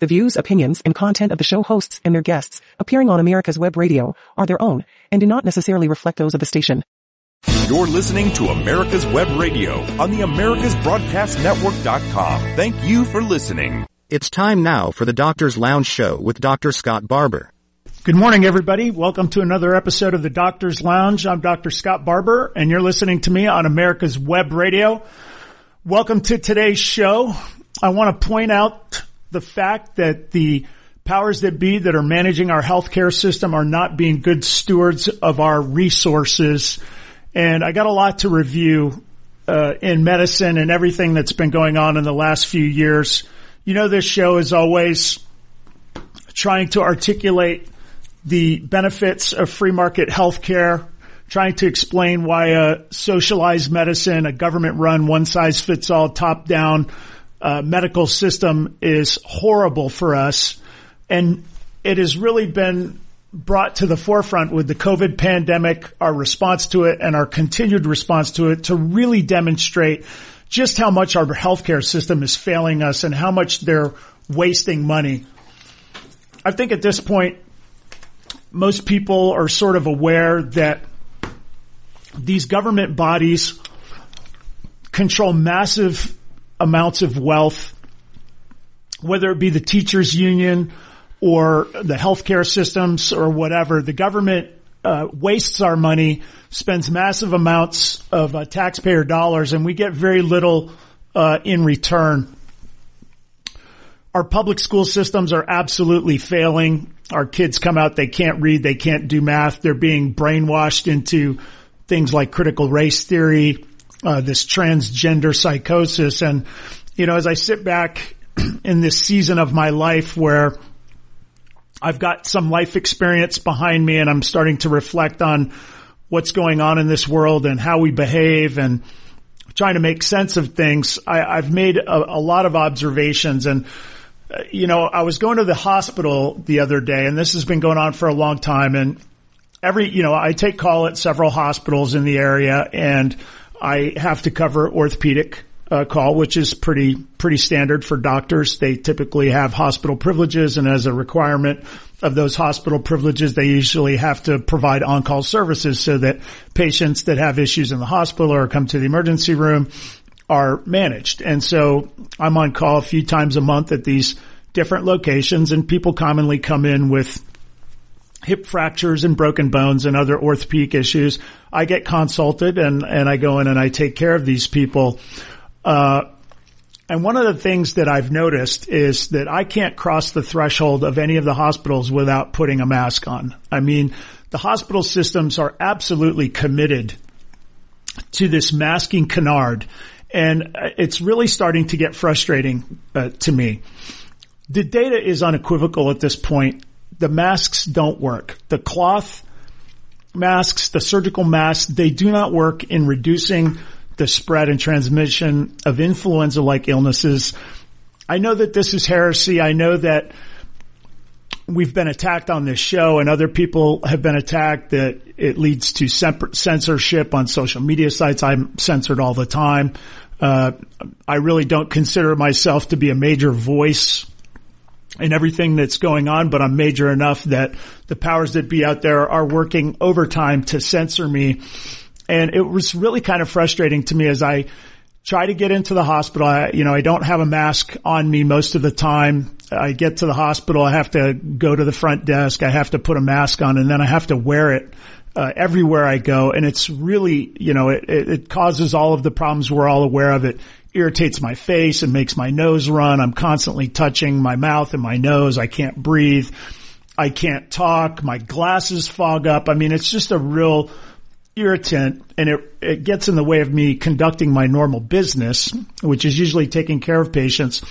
The views, opinions, and content of the show hosts and their guests appearing on America's Web Radio are their own and do not necessarily reflect those of the station. You're listening to America's Web Radio on the AmericasBroadcastNetwork.com. Thank you for listening. It's time now for the Doctor's Lounge Show with Dr. Scott Barbour. Good morning, everybody. Welcome to another episode of the Doctor's Lounge. I'm Dr. Scott Barbour, and you're listening to me on America's Web Radio. Welcome to today's show. I want to point out the fact that the powers that be that are managing our healthcare system are not being good stewards of our resources. And I got a lot to review uh, in medicine and everything that's been going on in the last few years. You know, this show is always trying to articulate the benefits of free market healthcare, trying to explain why a socialized medicine, a government run, one size fits all, top down uh, medical system is horrible for us. And it has really been brought to the forefront with the COVID pandemic, our response to it and our continued response to it to really demonstrate just how much our healthcare system is failing us and how much they're wasting money. I think at this point, most people are sort of aware that these government bodies control massive amounts of wealth, whether it be the teachers union or the healthcare systems or whatever. The government uh, wastes our money, spends massive amounts of uh, taxpayer dollars, and we get very little uh, in return. Our public school systems are absolutely failing. Our kids come out, they can't read, they can't do math. They're being brainwashed into things like critical race theory, uh, this transgender psychosis. And, you know, as I sit back in this season of my life where I've got some life experience behind me and I'm starting to reflect on what's going on in this world and how we behave and trying to make sense of things. I, have made a, a, lot of observations and, uh, you know, I was going to the hospital the other day and this has been going on for a long time and every, you know, I take call at several hospitals in the area and I have to cover orthopedic uh, call, which is pretty pretty standard for doctors. They typically have hospital privileges, and as a requirement of those hospital privileges, they usually have to provide on-call services so that patients that have issues in the hospital or come to the emergency room are managed. And so I'm on call a few times a month at these different locations, and people commonly come in with hip fractures and broken bones and other orthopedic issues. I get consulted and, and I go in and I take care of these people. Uh, and one of the things that I've noticed is that I can't cross the threshold of any of the hospitals without putting a mask on. I mean, the hospital systems are absolutely committed to this masking canard and it's really starting to get frustrating uh, to me. The data is unequivocal at this point the masks don't work. The cloth masks, the surgical masks, they do not work in reducing the spread and transmission of influenza-like illnesses. I know that this is heresy. I know that we've been attacked on this show and other people have been attacked that it leads to censorship on social media sites. I'm censored all the time. Uh, I really don't consider myself to be a major voice and everything that's going on, but I'm major enough that the powers that be out there are working overtime to censor me. And it was really kind of frustrating to me as I try to get into the hospital. I, you know, I don't have a mask on me most of the time. I get to the hospital. I have to go to the front desk. I have to put a mask on and then I have to wear it. Uh, everywhere I go, and it's really, you know, it, it, it causes all of the problems we're all aware of. It irritates my face and makes my nose run. I'm constantly touching my mouth and my nose. I can't breathe. I can't talk. My glasses fog up. I mean, it's just a real irritant and it, it gets in the way of me conducting my normal business, which is usually taking care of patients.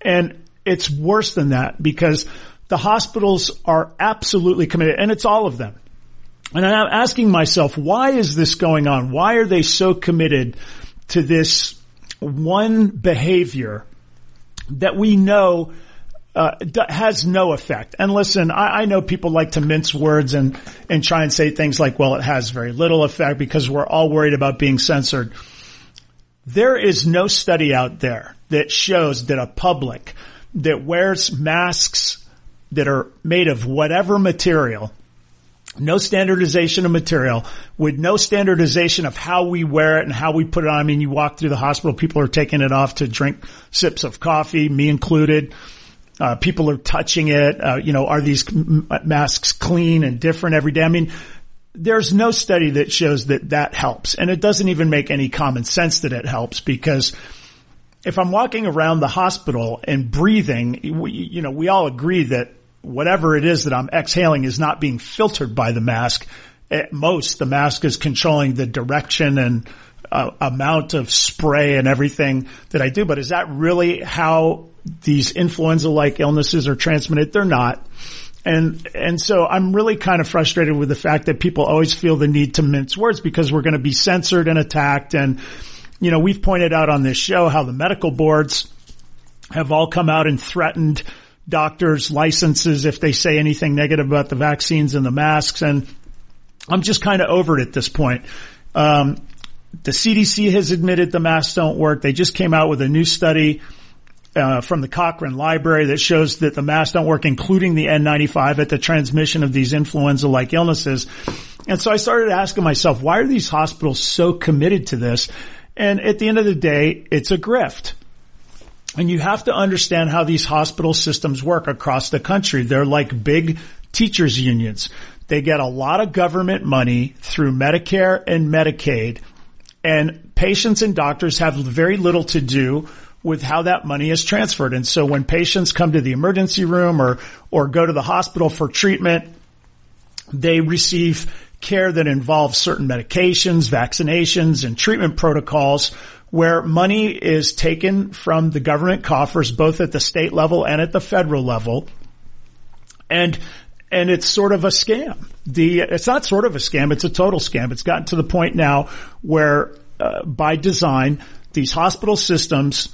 And it's worse than that because the hospitals are absolutely committed and it's all of them. And I'm asking myself, why is this going on? Why are they so committed to this one behavior that we know uh, has no effect. And listen, I, I, know people like to mince words and and try and say things like, "Well, it has very little effect because we're all worried about being censored." There is no study out there that shows that a public that wears masks that are made of whatever material, no standardization of material, with no standardization of how we wear it and how we put it on. I mean, you walk through the hospital, people are taking it off to drink sips of coffee, me included. Uh, people are touching it. Uh, you know, are these masks clean and different every day? I mean, there's no study that shows that that helps. And it doesn't even make any common sense that it helps because if I'm walking around the hospital and breathing, we, you know, we all agree that whatever it is that I'm exhaling is not being filtered by the mask. At most, the mask is controlling the direction and uh, amount of spray and everything that I do. But is that really how these influenza-like illnesses are transmitted? They're not. And, and so I'm really kind of frustrated with the fact that people always feel the need to mince words because we're going to be censored and attacked. And, you know, we've pointed out on this show how the medical boards have all come out and threatened doctors' licenses if they say anything negative about the vaccines and the masks. And I'm just kind of over it at this point. Um, the CDC has admitted the masks don't work. They just came out with a new study uh, from the Cochrane Library that shows that the masks don't work, including the N95 at the transmission of these influenza-like illnesses. And so I started asking myself, why are these hospitals so committed to this? And at the end of the day, it's a grift. And you have to understand how these hospital systems work across the country. They're like big teachers unions. They get a lot of government money through Medicare and Medicaid and patients and doctors have very little to do with how that money is transferred. And so when patients come to the emergency room or, or go to the hospital for treatment, they receive care that involves certain medications, vaccinations, and treatment protocols where money is taken from the government coffers, both at the state level and at the federal level. And and it's sort of a scam. The it's not sort of a scam; it's a total scam. It's gotten to the point now where, uh, by design, these hospital systems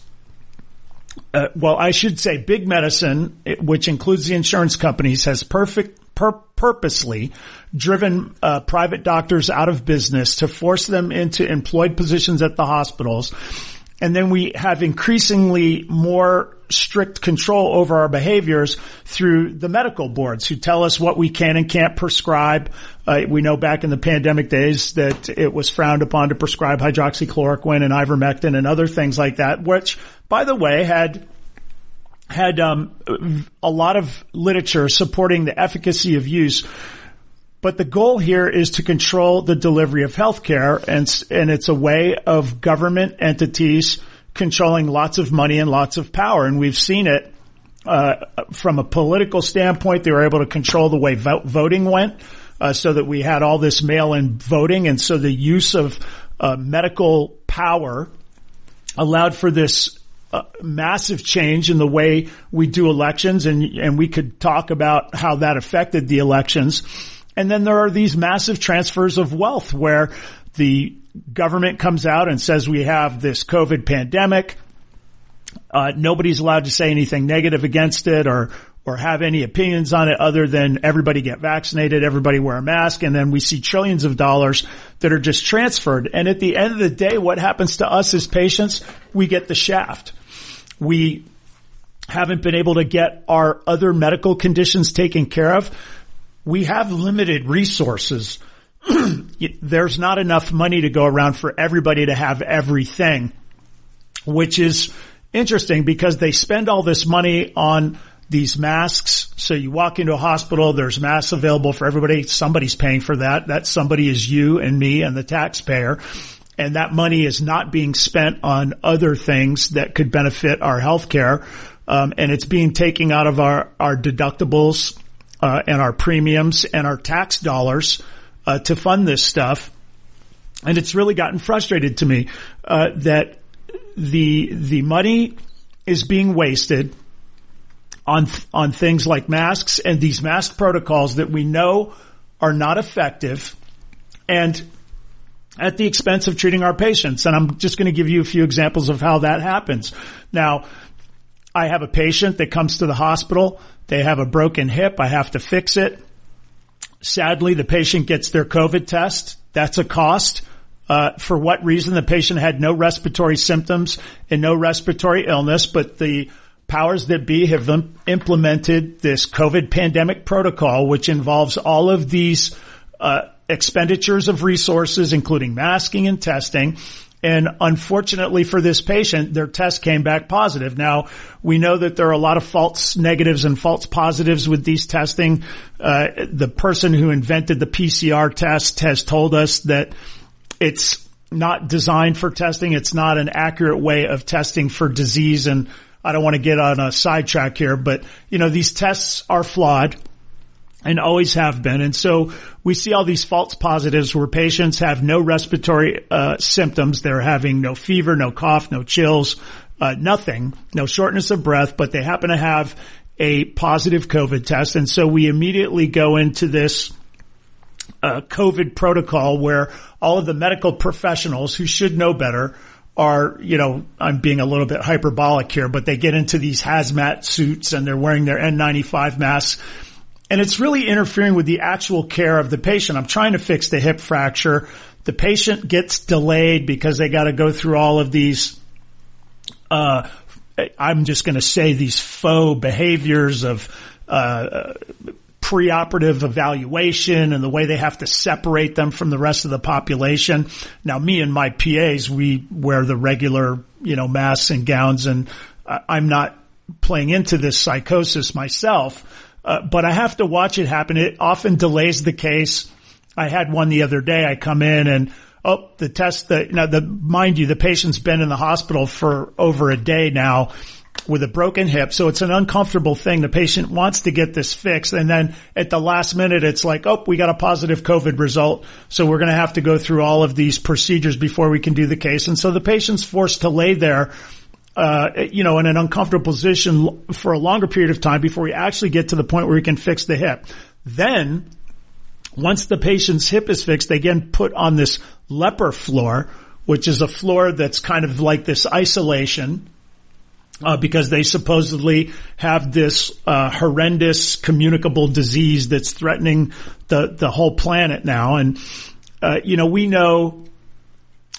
uh, well, I should say big medicine, which includes the insurance companies, has perfect, pur- purposely driven uh, private doctors out of business to force them into employed positions at the hospitals. And then we have increasingly more strict control over our behaviors through the medical boards who tell us what we can and can't prescribe. Uh, we know back in the pandemic days that it was frowned upon to prescribe hydroxychloroquine and ivermectin and other things like that, which by the way had had um, a lot of literature supporting the efficacy of use. But the goal here is to control the delivery of healthcare and, and it's a way of government entities controlling lots of money and lots of power. And we've seen it, uh, from a political standpoint. They were able to control the way vote, voting went, uh, so that we had all this mail-in voting. And so the use of, uh, medical power allowed for this uh, massive change in the way we do elections and, and we could talk about how that affected the elections. And then there are these massive transfers of wealth where the government comes out and says we have this COVID pandemic. Uh, nobody's allowed to say anything negative against it or or have any opinions on it other than everybody get vaccinated, everybody wear a mask, and then we see trillions of dollars that are just transferred. And at the end of the day, what happens to us as patients? We get the shaft. We haven't been able to get our other medical conditions taken care of. We have limited resources there's not enough money to go around for everybody to have everything, which is interesting because they spend all this money on these masks. So you walk into a hospital, there's masks available for everybody. Somebody's paying for that. That somebody is you and me and the taxpayer. And that money is not being spent on other things that could benefit our healthcare. Um, and it's being taken out of our, our deductibles, uh, and our premiums and our tax dollars uh, to fund this stuff. And it's really gotten frustrated to me uh, that the the money is being wasted on on things like masks and these mask protocols that we know are not effective and at the expense of treating our patients. And I'm just going to give you a few examples of how that happens. Now, I have a patient that comes to the hospital. They have a broken hip. I have to fix it. Sadly, the patient gets their COVID test. That's a cost. Uh, for what reason? The patient had no respiratory symptoms and no respiratory illness, but the powers that be have implemented this COVID pandemic protocol, which involves all of these uh, expenditures of resources, including masking and testing. And unfortunately for this patient, their test came back positive. Now, we know that there are a lot of false negatives and false positives with these testing. Uh, the person who invented the PCR test has told us that it's not designed for testing. It's not an accurate way of testing for disease. And I don't want to get on a sidetrack here, but you know, these tests are flawed and always have been. And so we see all these false positives where patients have no respiratory uh, symptoms. They're having no fever, no cough, no chills, uh, nothing, no shortness of breath, but they happen to have a positive COVID test. And so we immediately go into this uh, COVID protocol where all of the medical professionals who should know better are, you know, I'm being a little bit hyperbolic here, but they get into these hazmat suits and they're wearing their N95 masks and it's really interfering with the actual care of the patient. I'm trying to fix the hip fracture. The patient gets delayed because they got to go through all of these, uh, I'm just going to say these faux behaviors of, uh, preoperative evaluation and the way they have to separate them from the rest of the population. Now me and my PAs, we wear the regular, you know, masks and gowns and I'm not playing into this psychosis myself uh, but I have to watch it happen. It often delays the case. I had one the other day. I come in and oh, the test that now the mind you, the patient's been in the hospital for over a day now with a broken hip. So it's an uncomfortable thing. The patient wants to get this fixed. And then at the last minute, it's like, oh, we got a positive COVID result. So we're going to have to go through all of these procedures before we can do the case. And so the patient's forced to lay there uh, you know, in an uncomfortable position for a longer period of time before we actually get to the point where we can fix the hip. Then, once the patient's hip is fixed, they get put on this leper floor, which is a floor that's kind of like this isolation. Uh, because they supposedly have this uh, horrendous communicable disease that's threatening the the whole planet now, and uh, you know we know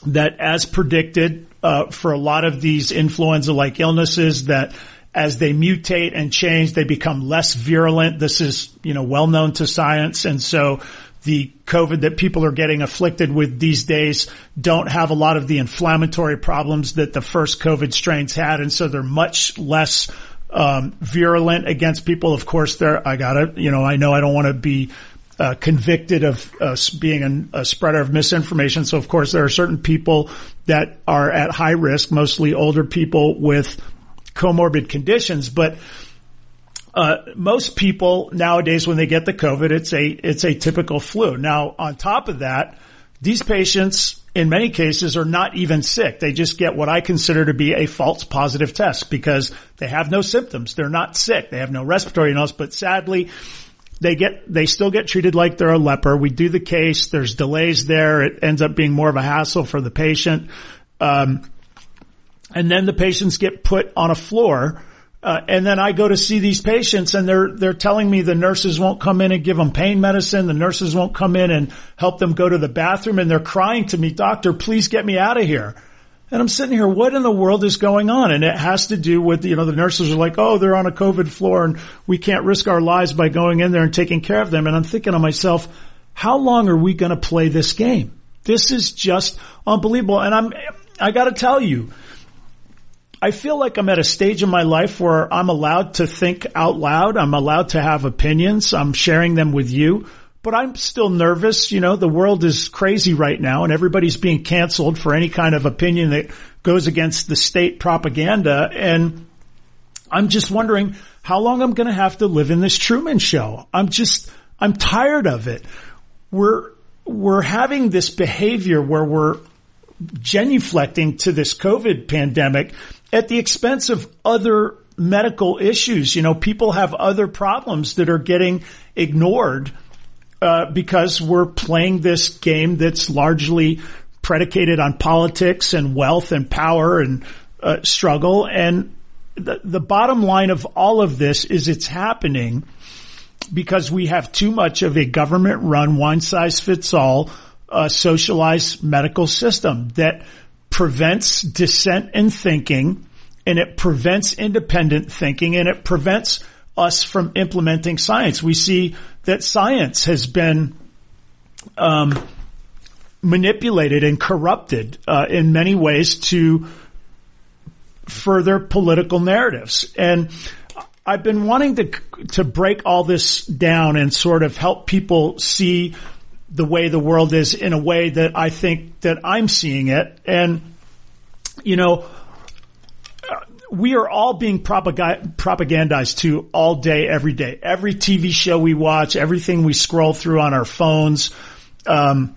that as predicted, uh, for a lot of these influenza-like illnesses that as they mutate and change, they become less virulent. This is, you know, well known to science. And so the COVID that people are getting afflicted with these days don't have a lot of the inflammatory problems that the first COVID strains had. And so they're much less um, virulent against people. Of course, there, I gotta, you know, I know I don't want to be uh, convicted of uh, being an, a spreader of misinformation. So of course there are certain people that are at high risk, mostly older people with comorbid conditions, but uh, most people nowadays when they get the COVID, it's a it's a typical flu. Now on top of that, these patients in many cases are not even sick. They just get what I consider to be a false positive test because they have no symptoms. They're not sick. They have no respiratory illness, but sadly, they get, they still get treated like they're a leper. We do the case. There's delays there. It ends up being more of a hassle for the patient. Um, and then the patients get put on a floor. Uh, and then I go to see these patients and they're, they're telling me the nurses won't come in and give them pain medicine. The nurses won't come in and help them go to the bathroom and they're crying to me, doctor, please get me out of here. And I'm sitting here, what in the world is going on? And it has to do with, you know, the nurses are like, oh, they're on a COVID floor and we can't risk our lives by going in there and taking care of them. And I'm thinking to myself, how long are we going to play this game? This is just unbelievable. And I'm, I gotta tell you, I feel like I'm at a stage in my life where I'm allowed to think out loud. I'm allowed to have opinions. I'm sharing them with you but I'm still nervous. You know, the world is crazy right now and everybody's being canceled for any kind of opinion that goes against the state propaganda. And I'm just wondering how long I'm going to have to live in this Truman show. I'm just, I'm tired of it. We're, we're having this behavior where we're genuflecting to this COVID pandemic at the expense of other medical issues. You know, people have other problems that are getting ignored uh, because we're playing this game that's largely predicated on politics and wealth and power and uh, struggle. And the, the bottom line of all of this is it's happening because we have too much of a government run one size fits all uh, socialized medical system that prevents dissent in thinking and it prevents independent thinking and it prevents us from implementing science. We see that science has been um, manipulated and corrupted uh, in many ways to further political narratives. And I've been wanting to to break all this down and sort of help people see the way the world is in a way that I think that I'm seeing it. And you know, we are all being propagandized to all day, every day. Every TV show we watch, everything we scroll through on our phones. Um,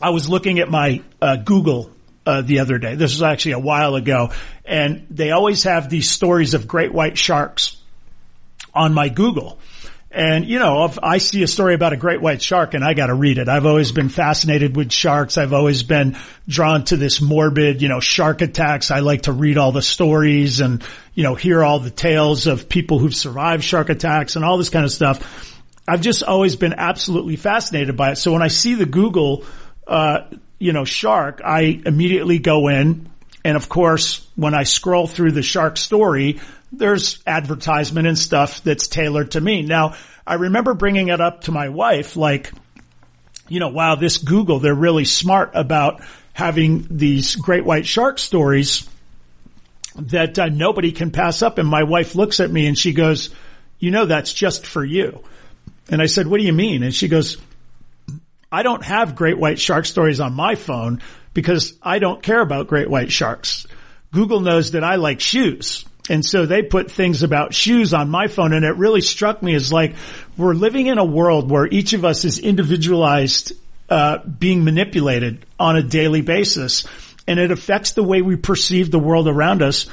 I was looking at my uh, Google uh, the other day. This was actually a while ago, and they always have these stories of great white sharks on my Google. And you know, if I see a story about a great white shark and I got to read it. I've always been fascinated with sharks. I've always been drawn to this morbid, you know, shark attacks. I like to read all the stories and, you know, hear all the tales of people who've survived shark attacks and all this kind of stuff. I've just always been absolutely fascinated by it. So when I see the Google, uh, you know, shark, I immediately go in. And of course, when I scroll through the shark story, there's advertisement and stuff that's tailored to me. Now, I remember bringing it up to my wife, like, you know, wow, this Google, they're really smart about having these great white shark stories that uh, nobody can pass up. And my wife looks at me and she goes, you know, that's just for you. And I said, what do you mean? And she goes, I don't have great white shark stories on my phone because I don't care about great white sharks. Google knows that I like shoes. And so they put things about shoes on my phone and it really struck me as like we're living in a world where each of us is individualized, uh, being manipulated on a daily basis and it affects the way we perceive the world around us.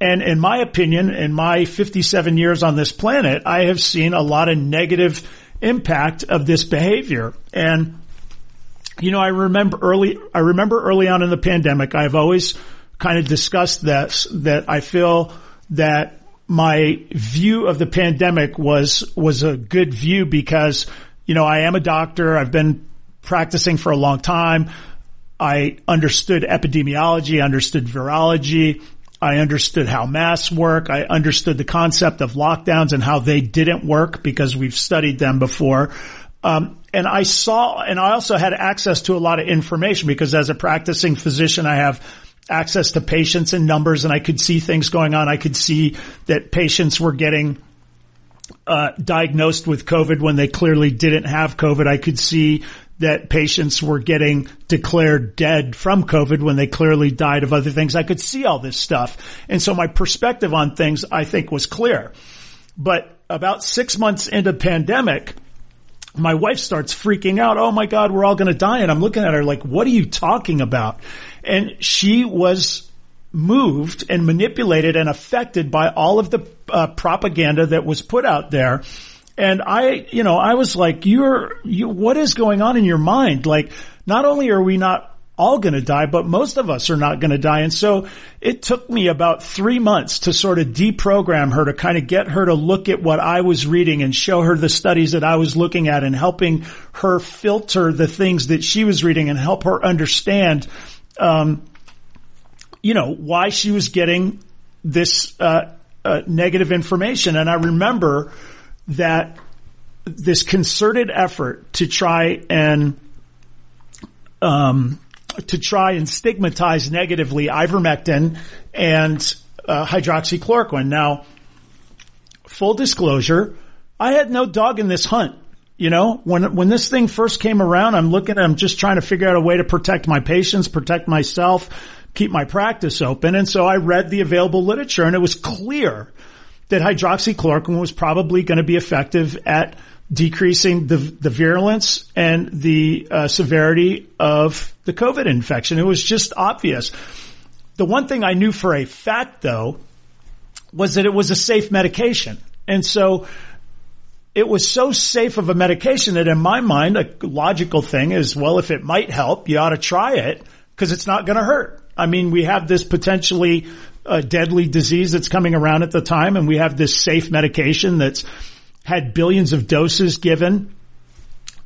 And in my opinion, in my 57 years on this planet, I have seen a lot of negative impact of this behavior. And, you know, I remember early, I remember early on in the pandemic, I've always kind of discussed this, that I feel that my view of the pandemic was, was a good view because, you know, I am a doctor. I've been practicing for a long time. I understood epidemiology, understood virology. I understood how masks work. I understood the concept of lockdowns and how they didn't work because we've studied them before. Um, and I saw, and I also had access to a lot of information because as a practicing physician, I have access to patients and numbers and I could see things going on. I could see that patients were getting uh, diagnosed with COVID when they clearly didn't have COVID. I could see that patients were getting declared dead from COVID when they clearly died of other things. I could see all this stuff. And so my perspective on things I think was clear. But about six months into pandemic, my wife starts freaking out. Oh my God, we're all going to die. And I'm looking at her like, what are you talking about? And she was moved and manipulated and affected by all of the uh, propaganda that was put out there and I, you know, I was like, you're, you, what is going on in your mind? Like, not only are we not all going to die, but most of us are not going to die. And so it took me about three months to sort of deprogram her to kind of get her to look at what I was reading and show her the studies that I was looking at and helping her filter the things that she was reading and help her understand, um, you know, why she was getting this, uh, uh, negative information. And I remember, that this concerted effort to try and um, to try and stigmatize negatively ivermectin and uh, hydroxychloroquine. Now, full disclosure, I had no dog in this hunt. You know, when when this thing first came around, I'm looking, I'm just trying to figure out a way to protect my patients, protect myself, keep my practice open. And so I read the available literature and it was clear that hydroxychloroquine was probably going to be effective at decreasing the, the virulence and the uh, severity of the COVID infection. It was just obvious. The one thing I knew for a fact though was that it was a safe medication. And so it was so safe of a medication that in my mind, a logical thing is, well, if it might help, you ought to try it because it's not going to hurt. I mean, we have this potentially a deadly disease that's coming around at the time. And we have this safe medication that's had billions of doses given.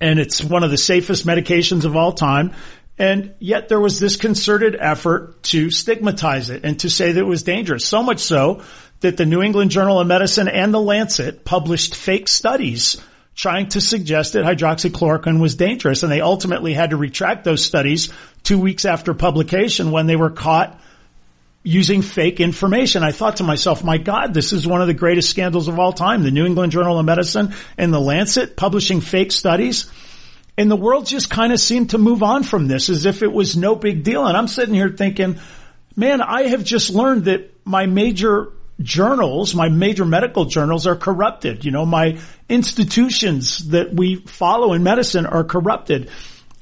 And it's one of the safest medications of all time. And yet there was this concerted effort to stigmatize it and to say that it was dangerous. So much so that the New England Journal of Medicine and the Lancet published fake studies trying to suggest that hydroxychloroquine was dangerous. And they ultimately had to retract those studies two weeks after publication when they were caught using fake information. I thought to myself, my God, this is one of the greatest scandals of all time. The New England Journal of Medicine and the Lancet publishing fake studies. And the world just kind of seemed to move on from this as if it was no big deal. And I'm sitting here thinking, man, I have just learned that my major journals, my major medical journals are corrupted. You know, my institutions that we follow in medicine are corrupted.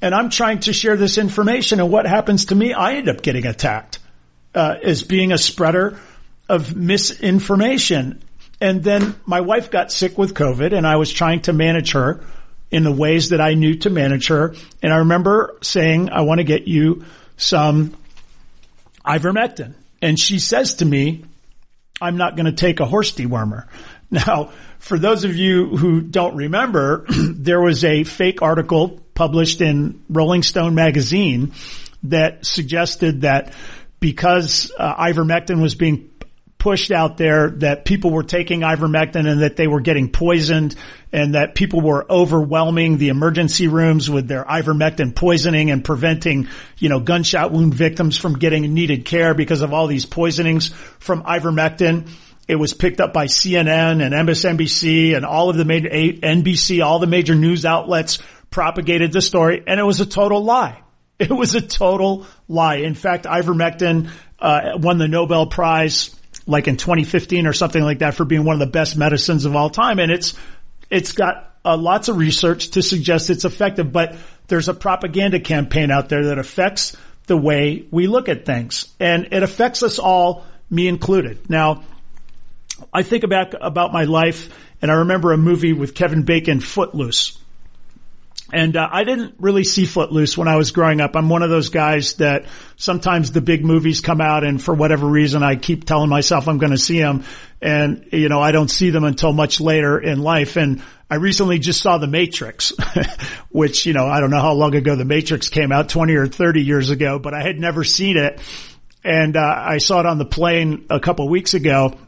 And I'm trying to share this information and what happens to me? I end up getting attacked, uh, as being a spreader of misinformation. And then my wife got sick with COVID and I was trying to manage her in the ways that I knew to manage her. And I remember saying, I want to get you some ivermectin. And she says to me, I'm not going to take a horse dewormer. Now, for those of you who don't remember, there was a fake article published in Rolling Stone magazine that suggested that because uh, ivermectin was being pushed out there that people were taking ivermectin and that they were getting poisoned and that people were overwhelming the emergency rooms with their ivermectin poisoning and preventing, you know, gunshot wound victims from getting needed care because of all these poisonings from ivermectin. It was picked up by CNN and MSNBC and all of the major NBC, all the major news outlets propagated the story and it was a total lie. It was a total lie. In fact, ivermectin uh, won the Nobel Prize like in 2015 or something like that for being one of the best medicines of all time. And it's, it's got uh, lots of research to suggest it's effective, but there's a propaganda campaign out there that affects the way we look at things and it affects us all, me included. Now, I think back about my life and I remember a movie with Kevin Bacon, Footloose. And uh, I didn't really see Footloose when I was growing up. I'm one of those guys that sometimes the big movies come out and for whatever reason I keep telling myself I'm going to see them and you know I don't see them until much later in life. And I recently just saw The Matrix, which you know I don't know how long ago The Matrix came out 20 or 30 years ago, but I had never seen it. And uh, I saw it on the plane a couple weeks ago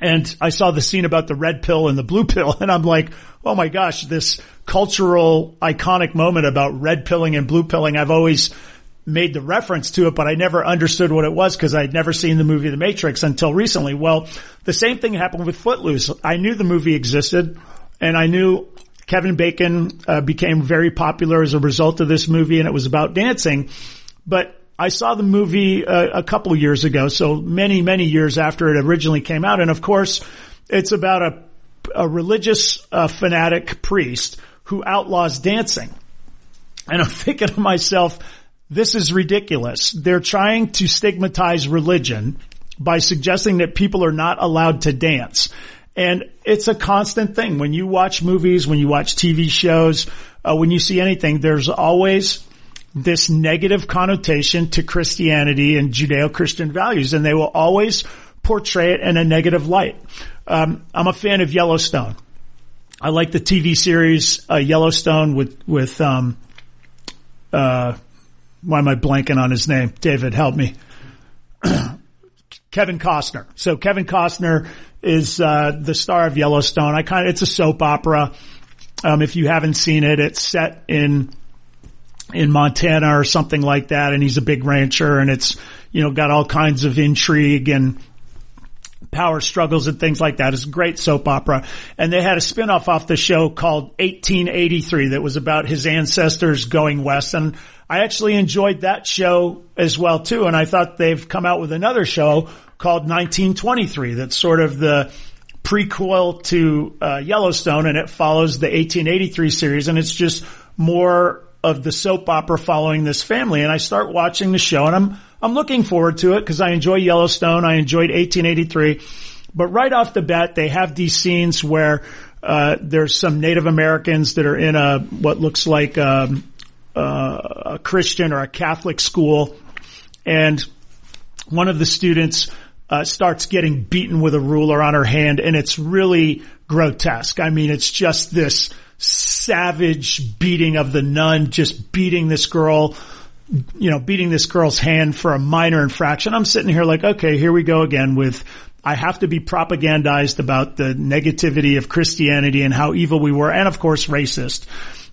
and I saw the scene about the red pill and the blue pill and I'm like, oh my gosh, this cultural iconic moment about red pilling and blue pilling. I've always made the reference to it, but I never understood what it was because I'd never seen the movie The Matrix until recently. Well, the same thing happened with Footloose. I knew the movie existed and I knew Kevin Bacon uh, became very popular as a result of this movie and it was about dancing, but I saw the movie uh, a couple years ago, so many, many years after it originally came out. And of course, it's about a, a religious uh, fanatic priest who outlaws dancing. And I'm thinking to myself, this is ridiculous. They're trying to stigmatize religion by suggesting that people are not allowed to dance. And it's a constant thing. When you watch movies, when you watch TV shows, uh, when you see anything, there's always this negative connotation to Christianity and Judeo-Christian values, and they will always portray it in a negative light. Um, I'm a fan of Yellowstone. I like the TV series uh, Yellowstone with with um, uh, why am I blanking on his name? David, help me. Kevin Costner. So Kevin Costner is uh, the star of Yellowstone. I kind of it's a soap opera. Um, if you haven't seen it, it's set in in Montana or something like that. And he's a big rancher and it's, you know, got all kinds of intrigue and power struggles and things like that. It's a great soap opera. And they had a spinoff off the show called 1883 that was about his ancestors going west. And I actually enjoyed that show as well too. And I thought they've come out with another show called 1923 that's sort of the prequel to uh, Yellowstone and it follows the 1883 series and it's just more of the soap opera following this family. And I start watching the show and I'm, I'm looking forward to it because I enjoy Yellowstone. I enjoyed 1883. But right off the bat, they have these scenes where, uh, there's some Native Americans that are in a, what looks like, um, uh, a Christian or a Catholic school. And one of the students, uh, starts getting beaten with a ruler on her hand and it's really grotesque. I mean, it's just this savage beating of the nun, just beating this girl you know, beating this girl's hand for a minor infraction. I'm sitting here like, okay, here we go again with, I have to be propagandized about the negativity of Christianity and how evil we were, and of course racist.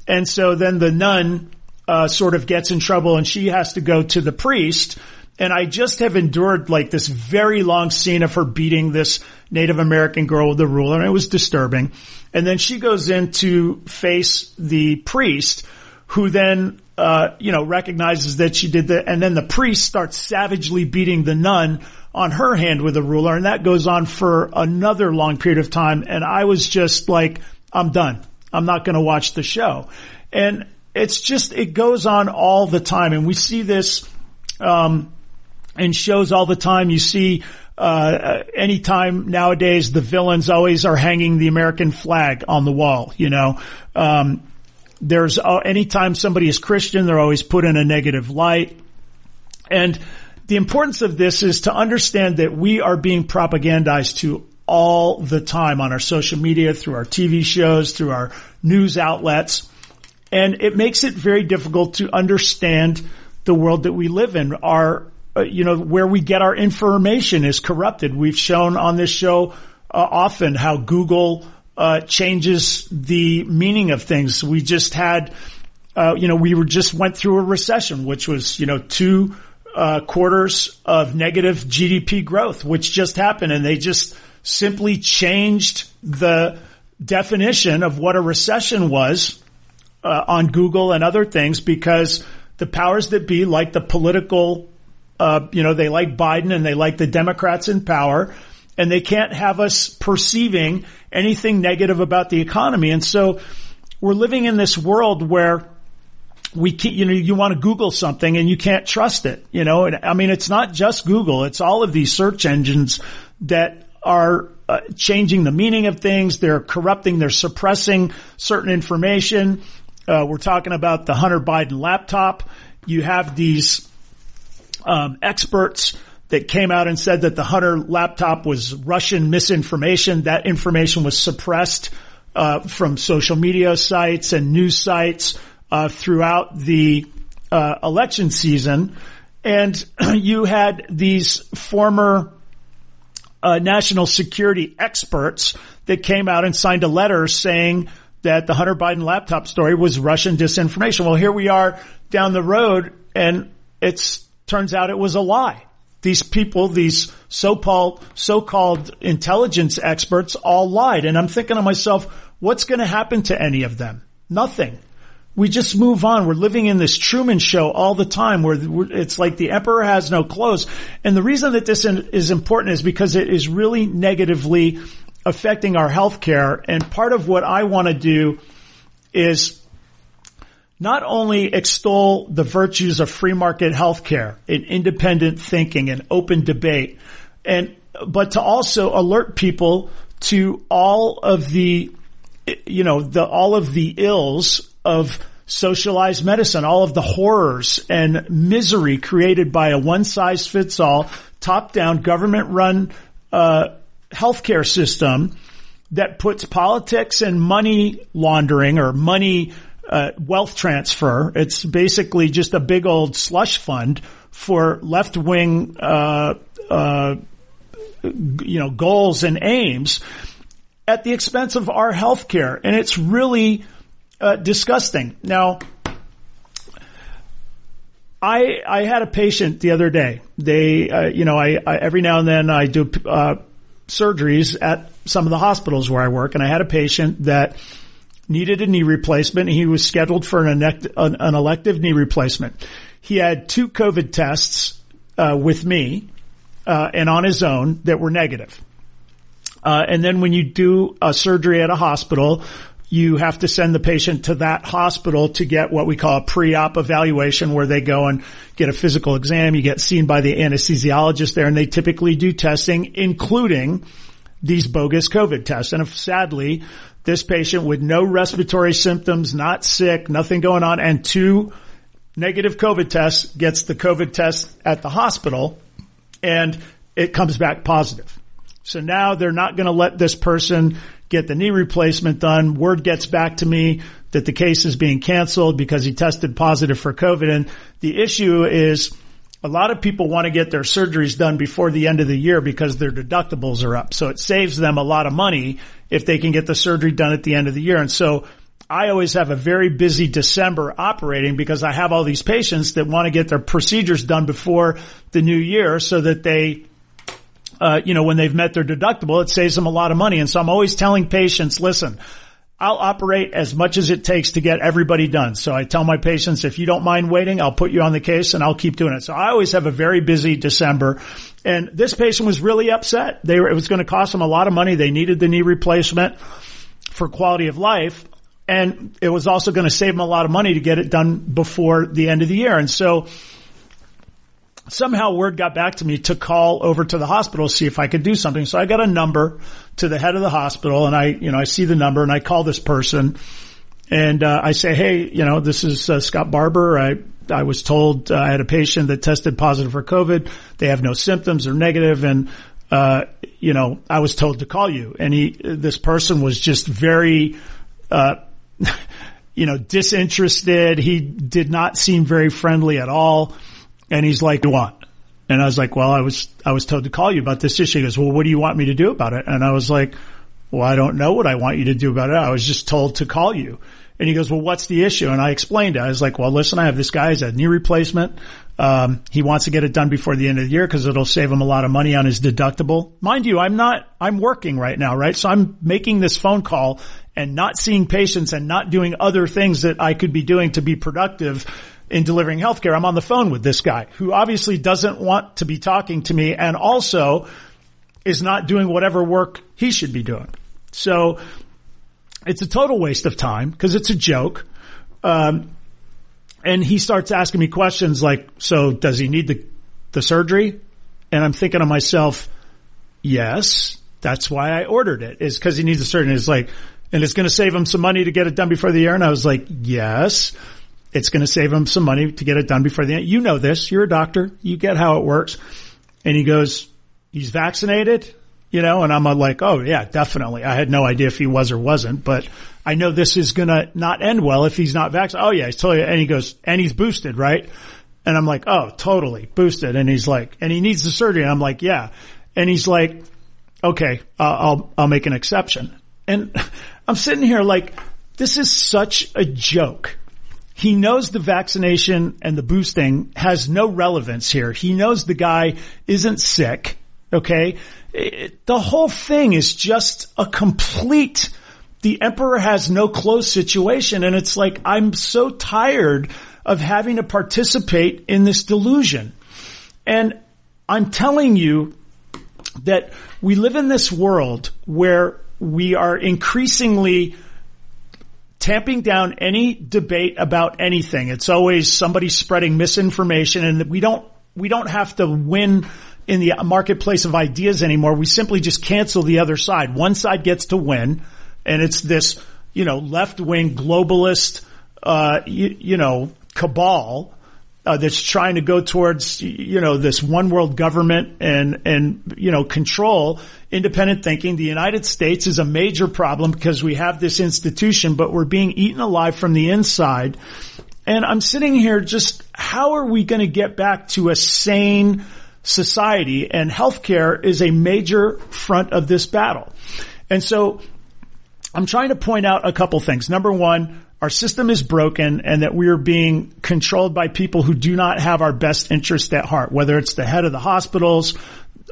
And so then the nun, uh, sort of gets in trouble and she has to go to the priest. And I just have endured like this very long scene of her beating this Native American girl with the ruler and it was disturbing. And then she goes in to face the priest who then, uh, you know, recognizes that she did that. And then the priest starts savagely beating the nun on her hand with a ruler. And that goes on for another long period of time. And I was just like, I'm done. I'm not going to watch the show. And it's just, it goes on all the time. And we see this, um, in shows all the time. You see, uh, anytime nowadays the villains always are hanging the American flag on the wall, you know, um, there's uh, anytime somebody is Christian, they're always put in a negative light. And the importance of this is to understand that we are being propagandized to all the time on our social media, through our TV shows, through our news outlets. And it makes it very difficult to understand the world that we live in. Our, uh, you know, where we get our information is corrupted. We've shown on this show uh, often how Google uh, changes the meaning of things. We just had, uh, you know, we were just went through a recession, which was, you know, two uh, quarters of negative GDP growth, which just happened, and they just simply changed the definition of what a recession was on Google and other things because the powers that be, like the political, uh, you know, they like Biden and they like the Democrats in power, and they can't have us perceiving anything negative about the economy. And so we're living in this world where we keep, you know, you want to Google something and you can't trust it, you know, and I mean, it's not just Google. It's all of these search engines that are uh, changing the meaning of things. They're corrupting. They're suppressing certain information. Uh, we're talking about the Hunter Biden laptop. You have these um, experts that came out and said that the Hunter laptop was Russian misinformation. That information was suppressed uh, from social media sites and news sites uh, throughout the uh, election season, and you had these former uh, national security experts that came out and signed a letter saying that the Hunter Biden laptop story was Russian disinformation. Well, here we are down the road, and it's turns out it was a lie these people, these so-called, so-called intelligence experts all lied. And I'm thinking to myself, what's going to happen to any of them? Nothing. We just move on. We're living in this Truman show all the time where it's like the emperor has no clothes. And the reason that this is important is because it is really negatively affecting our health care. And part of what I want to do is not only extol the virtues of free market healthcare and independent thinking and open debate, and but to also alert people to all of the, you know, the all of the ills of socialized medicine, all of the horrors and misery created by a one size fits all, top down government run uh, healthcare system that puts politics and money laundering or money uh, wealth transfer. It's basically just a big old slush fund for left wing, uh, uh, you know, goals and aims at the expense of our health care. And it's really uh, disgusting. Now, I, I had a patient the other day. They, uh, you know, I, I, every now and then I do uh, surgeries at some of the hospitals where I work, and I had a patient that needed a knee replacement. He was scheduled for an, an, an elective knee replacement. He had two COVID tests uh, with me uh, and on his own that were negative. Uh, and then when you do a surgery at a hospital, you have to send the patient to that hospital to get what we call a pre-op evaluation where they go and get a physical exam. You get seen by the anesthesiologist there and they typically do testing, including these bogus COVID tests. And if sadly, this patient with no respiratory symptoms, not sick, nothing going on, and two negative COVID tests gets the COVID test at the hospital and it comes back positive. So now they're not going to let this person get the knee replacement done. Word gets back to me that the case is being canceled because he tested positive for COVID. And the issue is a lot of people want to get their surgeries done before the end of the year because their deductibles are up. So it saves them a lot of money if they can get the surgery done at the end of the year. And so I always have a very busy December operating because I have all these patients that want to get their procedures done before the new year so that they uh, you know, when they've met their deductible, it saves them a lot of money. And so I'm always telling patients, listen, I'll operate as much as it takes to get everybody done. So I tell my patients, if you don't mind waiting, I'll put you on the case and I'll keep doing it. So I always have a very busy December. And this patient was really upset. They were, it was going to cost them a lot of money. They needed the knee replacement for quality of life. And it was also going to save them a lot of money to get it done before the end of the year. And so somehow word got back to me to call over to the hospital, to see if I could do something. So I got a number to the head of the hospital and I, you know, I see the number and I call this person and, uh, I say, Hey, you know, this is uh, Scott Barbour. I, I was told uh, I had a patient that tested positive for COVID. They have no symptoms or negative and, uh, you know, I was told to call you and he, this person was just very, uh, you know, disinterested. He did not seem very friendly at all. And he's like, what? And I was like, well, I was, I was told to call you about this issue. He goes, well, what do you want me to do about it? And I was like, well, I don't know what I want you to do about it. I was just told to call you. And he goes, well, what's the issue? And I explained it. I was like, well, listen, I have this guy. He's a knee replacement. Um, he wants to get it done before the end of the year because it'll save him a lot of money on his deductible. Mind you, I'm not, I'm working right now, right? So I'm making this phone call and not seeing patients and not doing other things that I could be doing to be productive in delivering healthcare. I'm on the phone with this guy who obviously doesn't want to be talking to me and also is not doing whatever work he should be doing. So it's a total waste of time because it's a joke. Um, and he starts asking me questions like, so does he need the, the surgery? And I'm thinking to myself, yes, that's why I ordered it is because he needs a surgery. It's like, and it's going to save him some money to get it done before the year. And I was like, yes. It's going to save him some money to get it done before the end. You know this. You're a doctor. You get how it works. And he goes, he's vaccinated, you know, and I'm like, oh yeah, definitely. I had no idea if he was or wasn't, but I know this is going to not end well if he's not vaccinated. Oh yeah, he's totally, and he goes, and he's boosted, right? And I'm like, oh, totally boosted. And he's like, and he needs the surgery. And I'm like, yeah. And he's like, okay, uh, I'll, I'll make an exception. And I'm sitting here like, this is such a joke. He knows the vaccination and the boosting has no relevance here. He knows the guy isn't sick. Okay. It, the whole thing is just a complete, the emperor has no clothes situation. And it's like, I'm so tired of having to participate in this delusion. And I'm telling you that we live in this world where we are increasingly tamping down any debate about anything. It's always somebody spreading misinformation and we don't, we don't have to win in the marketplace of ideas anymore. We simply just cancel the other side. One side gets to win and it's this, you know, left wing globalist, uh, you, you know, cabal uh, that's trying to go towards you know this one world government and and you know control independent thinking. The United States is a major problem because we have this institution, but we're being eaten alive from the inside. And I'm sitting here just how are we going to get back to a sane society? And healthcare is a major front of this battle. And so I'm trying to point out a couple things. Number one, our system is broken and that we are being controlled by people who do not have our best interest at heart, whether it's the head of the hospitals,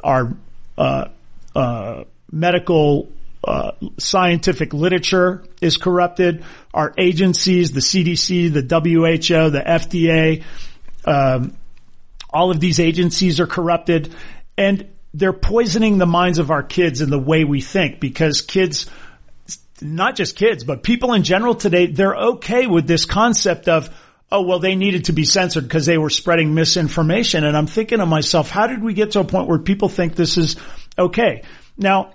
our uh, uh, medical uh, scientific literature is corrupted, our agencies, the CDC, the WHO, the FDA, um, all of these agencies are corrupted and they're poisoning the minds of our kids in the way we think because kids not just kids, but people in general today, they're okay with this concept of, oh, well, they needed to be censored because they were spreading misinformation. And I'm thinking to myself, how did we get to a point where people think this is okay? Now,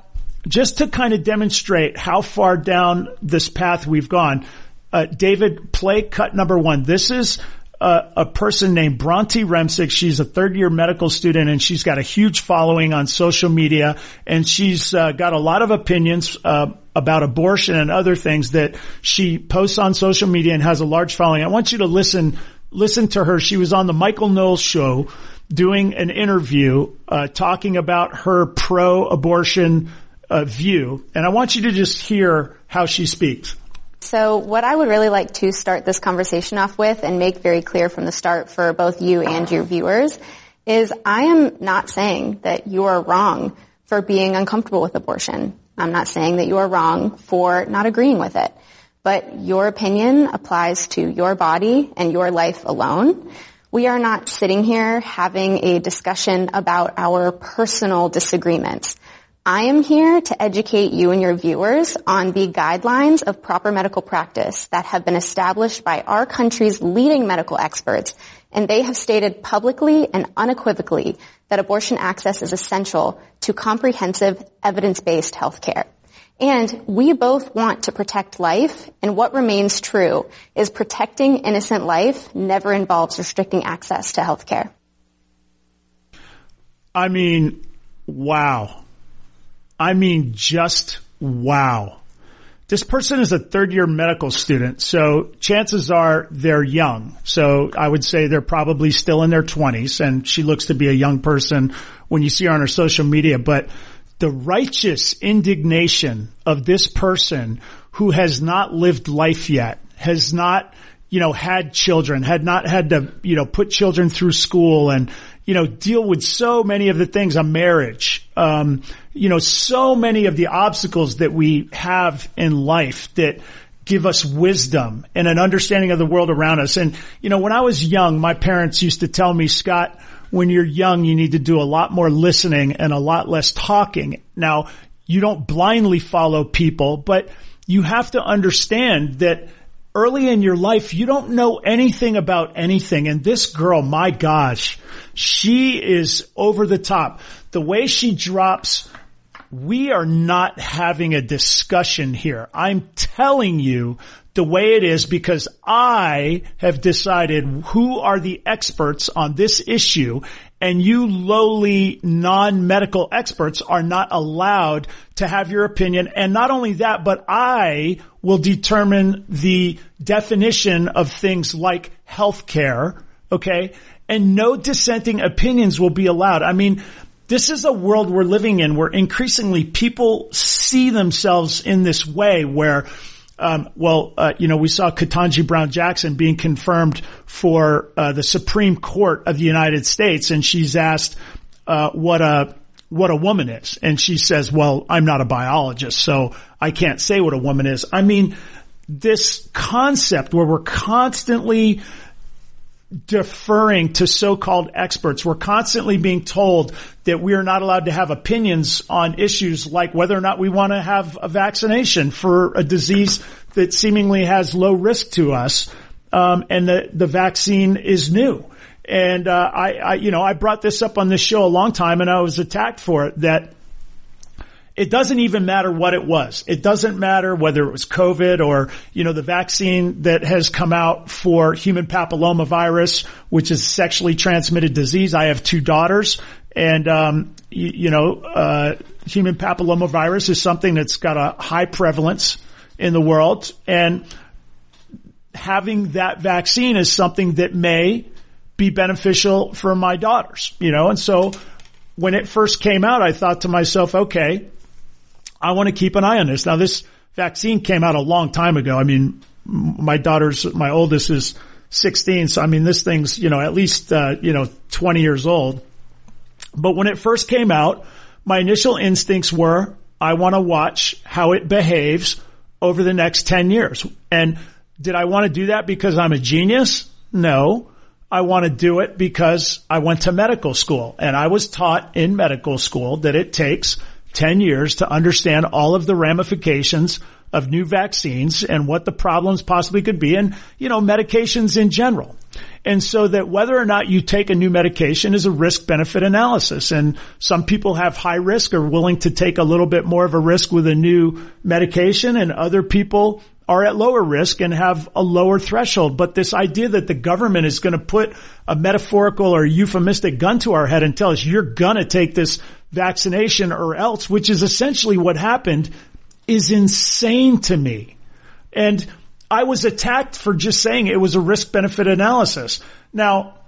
just to kind of demonstrate how far down this path we've gone, uh, David, play cut number one. This is a, a person named Bronte Remsik. She's a third year medical student and she's got a huge following on social media and she's uh, got a lot of opinions, uh, about abortion and other things that she posts on social media and has a large following. I want you to listen, listen to her. She was on the Michael Knowles show doing an interview, uh, talking about her pro-abortion uh, view. And I want you to just hear how she speaks. So what I would really like to start this conversation off with and make very clear from the start for both you and your viewers is I am not saying that you are wrong for being uncomfortable with abortion. I'm not saying that you are wrong for not agreeing with it. But your opinion applies to your body and your life alone. We are not sitting here having a discussion about our personal disagreements. I am here to educate you and your viewers on the guidelines of proper medical practice that have been established by our country's leading medical experts, and they have stated publicly and unequivocally that abortion access is essential to comprehensive evidence-based health care. And we both want to protect life, and what remains true is protecting innocent life never involves restricting access to health care. I mean, wow. I mean, just wow. This person is a third year medical student, so chances are they're young. So I would say they're probably still in their twenties and she looks to be a young person when you see her on her social media, but the righteous indignation of this person who has not lived life yet, has not, you know, had children, had not had to, you know, put children through school and, you know, deal with so many of the things, a marriage, um, you know, so many of the obstacles that we have in life that give us wisdom and an understanding of the world around us. And, you know, when I was young, my parents used to tell me, Scott, when you're young, you need to do a lot more listening and a lot less talking. Now, you don't blindly follow people, but you have to understand that early in your life, you don't know anything about anything. And this girl, my gosh, she is over the top. The way she drops, we are not having a discussion here. I'm telling you the way it is because I have decided who are the experts on this issue and you lowly non-medical experts are not allowed to have your opinion. And not only that, but I will determine the definition of things like healthcare. Okay. And no dissenting opinions will be allowed. I mean, this is a world we're living in where increasingly people see themselves in this way where um, well, uh, you know, we saw Ketanji Brown Jackson being confirmed for uh, the Supreme Court of the United States, and she's asked uh, what a what a woman is, and she says, "Well, I'm not a biologist, so I can't say what a woman is." I mean, this concept where we're constantly deferring to so-called experts. We're constantly being told that we are not allowed to have opinions on issues like whether or not we want to have a vaccination for a disease that seemingly has low risk to us. Um, and the, the vaccine is new. And, uh, I, I, you know, I brought this up on this show a long time and I was attacked for it that it doesn't even matter what it was. It doesn't matter whether it was COVID or, you know, the vaccine that has come out for human papillomavirus, which is sexually transmitted disease. I have two daughters and, um, you, you, know, uh, human papillomavirus is something that's got a high prevalence in the world and having that vaccine is something that may be beneficial for my daughters, you know, and so when it first came out, I thought to myself, okay, I want to keep an eye on this. Now this vaccine came out a long time ago. I mean, my daughter's, my oldest is 16. So I mean, this thing's, you know, at least, uh, you know, 20 years old. But when it first came out, my initial instincts were, I want to watch how it behaves over the next 10 years. And did I want to do that because I'm a genius? No. I want to do it because I went to medical school and I was taught in medical school that it takes 10 years to understand all of the ramifications of new vaccines and what the problems possibly could be and, you know, medications in general. And so that whether or not you take a new medication is a risk benefit analysis. And some people have high risk are willing to take a little bit more of a risk with a new medication and other people are at lower risk and have a lower threshold. But this idea that the government is going to put a metaphorical or euphemistic gun to our head and tell us you're going to take this vaccination or else, which is essentially what happened, is insane to me. And I was attacked for just saying it was a risk benefit analysis. Now,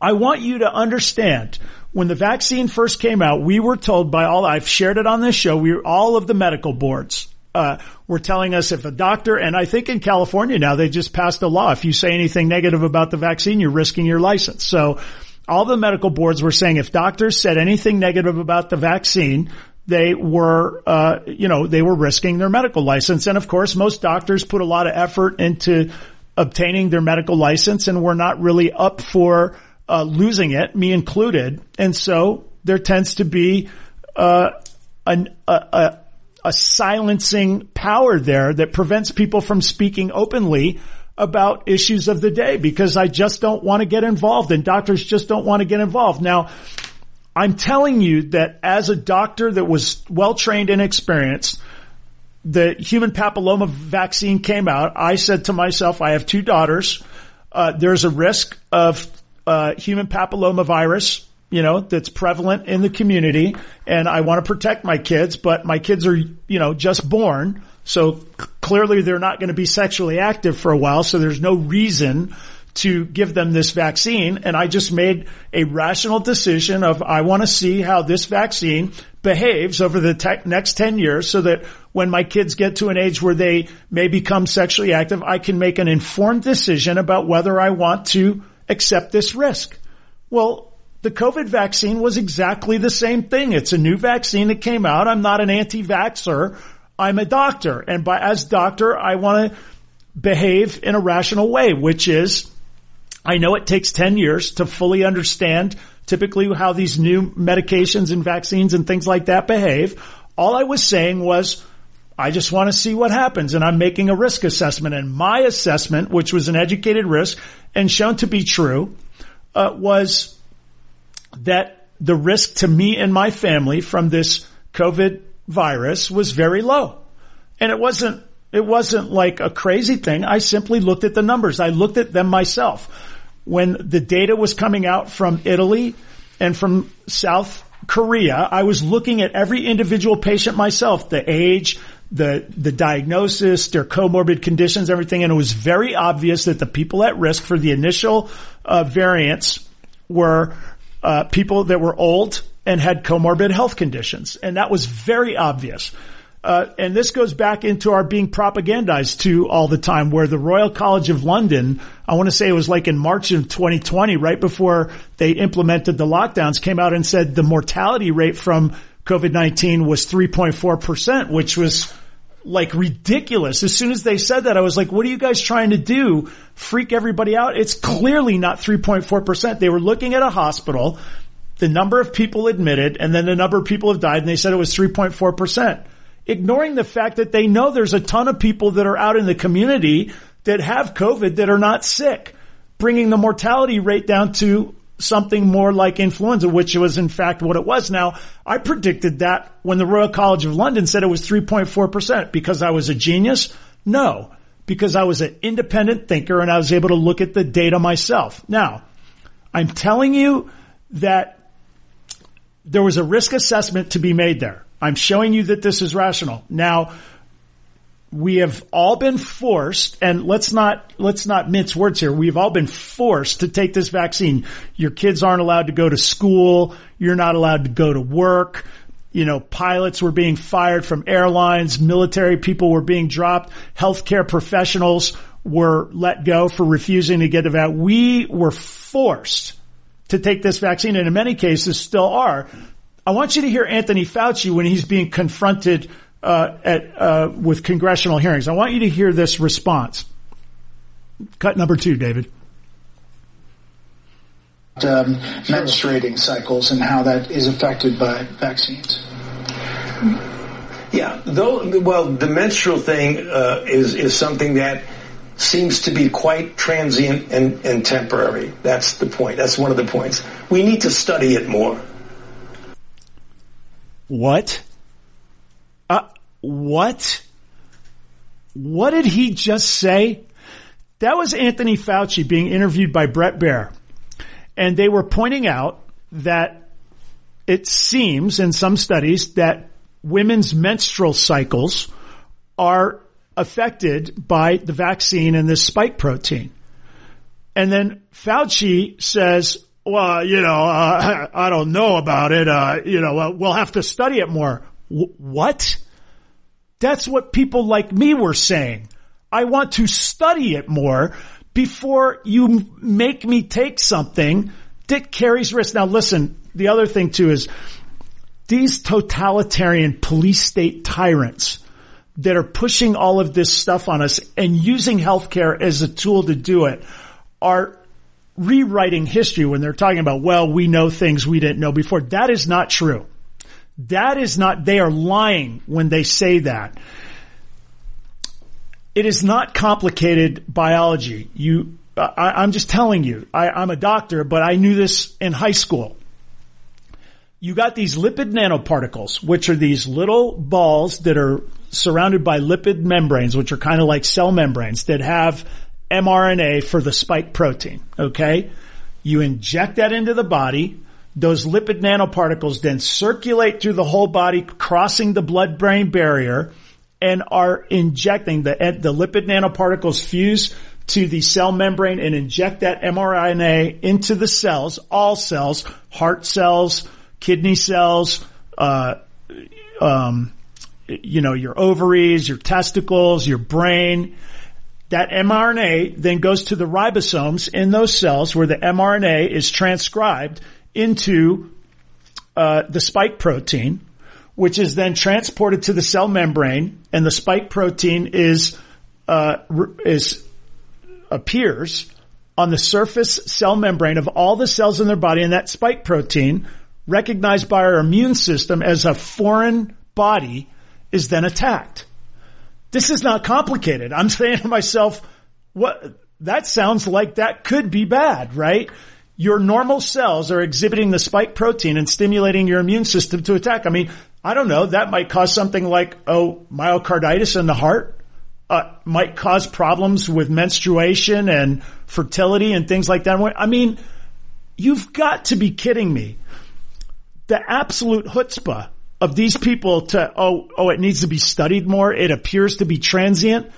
I want you to understand when the vaccine first came out, we were told by all, I've shared it on this show, we all of the medical boards, uh, were telling us if a doctor, and I think in California now they just passed a law. If you say anything negative about the vaccine, you're risking your license. So all the medical boards were saying if doctors said anything negative about the vaccine, they were, uh, you know, they were risking their medical license. And of course, most doctors put a lot of effort into obtaining their medical license and were not really up for uh, losing it, me included. And so there tends to be uh, an, a, a, a silencing power there that prevents people from speaking openly about issues of the day because I just don't want to get involved and doctors just don't want to get involved. Now, I'm telling you that as a doctor that was well trained and experienced, the human papilloma vaccine came out. I said to myself, I have two daughters. Uh, there's a risk of uh, human papilloma virus, you know, that's prevalent in the community, and I want to protect my kids, but my kids are, you know, just born, so clearly they're not going to be sexually active for a while, so there's no reason to give them this vaccine. And I just made a rational decision of I want to see how this vaccine behaves over the te- next 10 years so that when my kids get to an age where they may become sexually active, I can make an informed decision about whether I want to accept this risk. Well, the COVID vaccine was exactly the same thing. It's a new vaccine that came out. I'm not an anti-vaxxer. I'm a doctor. And by, as doctor, I want to behave in a rational way, which is I know it takes 10 years to fully understand typically how these new medications and vaccines and things like that behave. All I was saying was, I just want to see what happens and I'm making a risk assessment and my assessment, which was an educated risk and shown to be true, uh, was that the risk to me and my family from this COVID virus was very low. And it wasn't, it wasn't like a crazy thing. I simply looked at the numbers. I looked at them myself. When the data was coming out from Italy and from South Korea, I was looking at every individual patient myself, the age, the, the diagnosis, their comorbid conditions, everything. And it was very obvious that the people at risk for the initial uh, variants were uh, people that were old and had comorbid health conditions. And that was very obvious. Uh, and this goes back into our being propagandized to all the time where the Royal College of London, I want to say it was like in March of 2020, right before they implemented the lockdowns, came out and said the mortality rate from COVID-19 was 3.4%, which was like ridiculous. As soon as they said that, I was like, what are you guys trying to do? Freak everybody out? It's clearly not 3.4%. They were looking at a hospital, the number of people admitted, and then the number of people have died, and they said it was 3.4%. Ignoring the fact that they know there's a ton of people that are out in the community that have COVID that are not sick, bringing the mortality rate down to something more like influenza, which was in fact what it was. Now, I predicted that when the Royal College of London said it was 3.4% because I was a genius. No, because I was an independent thinker and I was able to look at the data myself. Now, I'm telling you that there was a risk assessment to be made there. I'm showing you that this is rational. Now, we have all been forced, and let's not, let's not mince words here. We've all been forced to take this vaccine. Your kids aren't allowed to go to school. You're not allowed to go to work. You know, pilots were being fired from airlines. Military people were being dropped. Healthcare professionals were let go for refusing to get the vaccine. We were forced to take this vaccine and in many cases still are. I want you to hear Anthony Fauci when he's being confronted uh, at uh, with congressional hearings. I want you to hear this response. Cut number two, David. Um, menstruating cycles and how that is affected by vaccines. Yeah, though. Well, the menstrual thing uh, is is something that seems to be quite transient and, and temporary. That's the point. That's one of the points. We need to study it more. What? Uh, what? what did he just say? That was Anthony Fauci being interviewed by Bret Baier. And they were pointing out that it seems in some studies that women's menstrual cycles are affected by the vaccine and this spike protein. And then Fauci says, well, you know, uh, I don't know about it. Uh, you know, we'll have to study it more. W- what? That's what people like me were saying. I want to study it more before you make me take something that carries risk. Now listen, the other thing too is these totalitarian police state tyrants that are pushing all of this stuff on us and using healthcare as a tool to do it are rewriting history when they're talking about, well, we know things we didn't know before. That is not true. That is not, they are lying when they say that. It is not complicated biology. You, I, am just telling you, I, I'm a doctor, but I knew this in high school. You got these lipid nanoparticles, which are these little balls that are surrounded by lipid membranes, which are kind of like cell membranes that have mRNA for the spike protein. Okay. You inject that into the body. Those lipid nanoparticles then circulate through the whole body, crossing the blood brain barrier and are injecting the, the lipid nanoparticles fuse to the cell membrane and inject that mRNA into the cells, all cells, heart cells, kidney cells, uh, um, you know, your ovaries, your testicles, your brain. That mRNA then goes to the ribosomes in those cells where the mRNA is transcribed into uh, the spike protein, which is then transported to the cell membrane, and the spike protein is uh, is appears on the surface cell membrane of all the cells in their body, and that spike protein, recognized by our immune system as a foreign body, is then attacked. This is not complicated. I'm saying to myself, what, that sounds like that could be bad, right? Your normal cells are exhibiting the spike protein and stimulating your immune system to attack. I mean, I don't know. That might cause something like, oh, myocarditis in the heart. Uh, might cause problems with menstruation and fertility and things like that. I mean, you've got to be kidding me. The absolute chutzpah of these people to, oh, oh, it needs to be studied more. It appears to be transient.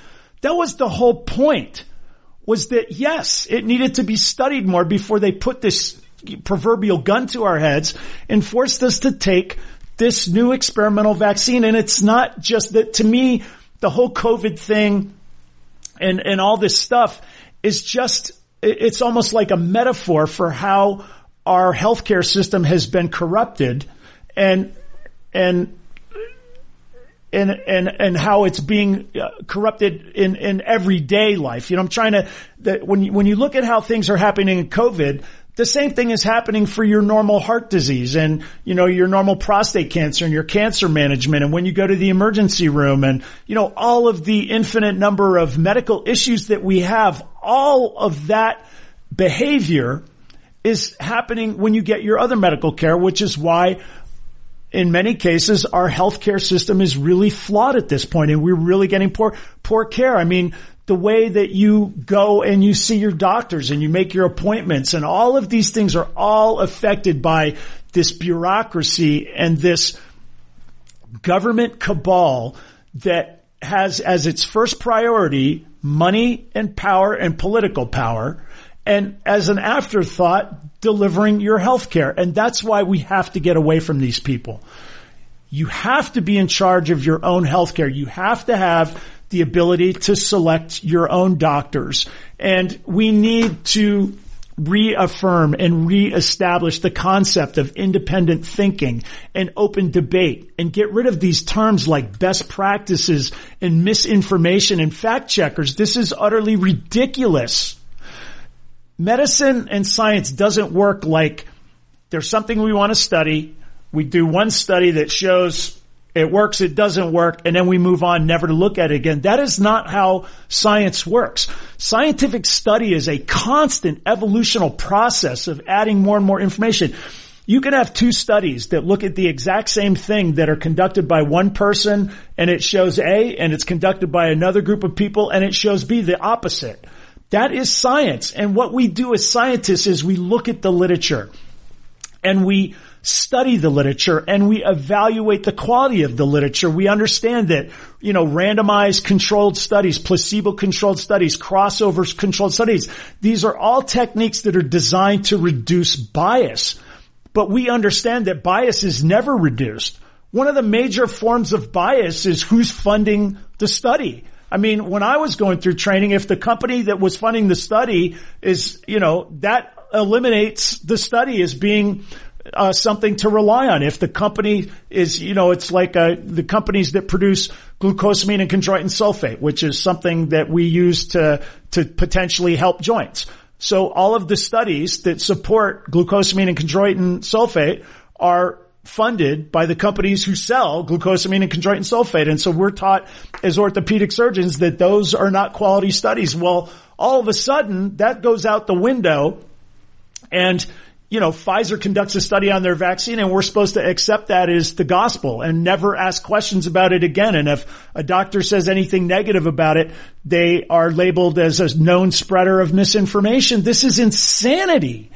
That was the whole point was that yes, it needed to be studied more before they put this proverbial gun to our heads and forced us to take this new experimental vaccine. And it's not just that to me, the whole COVID thing and, and all this stuff is just, it's almost like a metaphor for how our healthcare system has been corrupted and and and and and how it's being uh, corrupted in in everyday life. You know, I'm trying to that when you, when you look at how things are happening in COVID, the same thing is happening for your normal heart disease and you know your normal prostate cancer and your cancer management and when you go to the emergency room and you know all of the infinite number of medical issues that we have, all of that behavior is happening when you get your other medical care, which is why in many cases, our healthcare system is really flawed at this point and we're really getting poor, poor care. I mean, the way that you go and you see your doctors and you make your appointments and all of these things are all affected by this bureaucracy and this government cabal that has as its first priority money and power and political power and as an afterthought, delivering your health care. And that's why we have to get away from these people. You have to be in charge of your own health care. You have to have the ability to select your own doctors. And we need to reaffirm and reestablish the concept of independent thinking and open debate and get rid of these terms like best practices and misinformation and fact checkers. This is utterly ridiculous medicine and science doesn't work like there's something we want to study. We do one study that shows it works, it doesn't work, and then we move on never to look at it again. That is not how science works. Scientific study is a constant evolutional process of adding more and more information. You can have two studies that look at the exact same thing that are conducted by one person and it shows A and it's conducted by another group of people and it shows B, the opposite. That is science. And what we do as scientists is we look at the literature and we study the literature and we evaluate the quality of the literature. We understand that, you know, randomized controlled studies, placebo controlled studies, crossover controlled studies, these are all techniques that are designed to reduce bias. But we understand that bias is never reduced. One of the major forms of bias is who's funding the study. I mean, when I was going through training, if the company that was funding the study is, you know, that eliminates the study as being uh, something to rely on. If the company is, you know, it's like uh, the companies that produce glucosamine and chondroitin sulfate, which is something that we use to to potentially help joints. So all of the studies that support glucosamine and chondroitin sulfate are funded by the companies who sell glucosamine and chondroitin sulfate. And so we're taught as orthopedic surgeons that those are not quality studies. Well, all of a sudden that goes out the window and you know, Pfizer conducts a study on their vaccine and we're supposed to accept that as the gospel and never ask questions about it again. And if a doctor says anything negative about it, they are labeled as a known spreader of misinformation. This is insanity.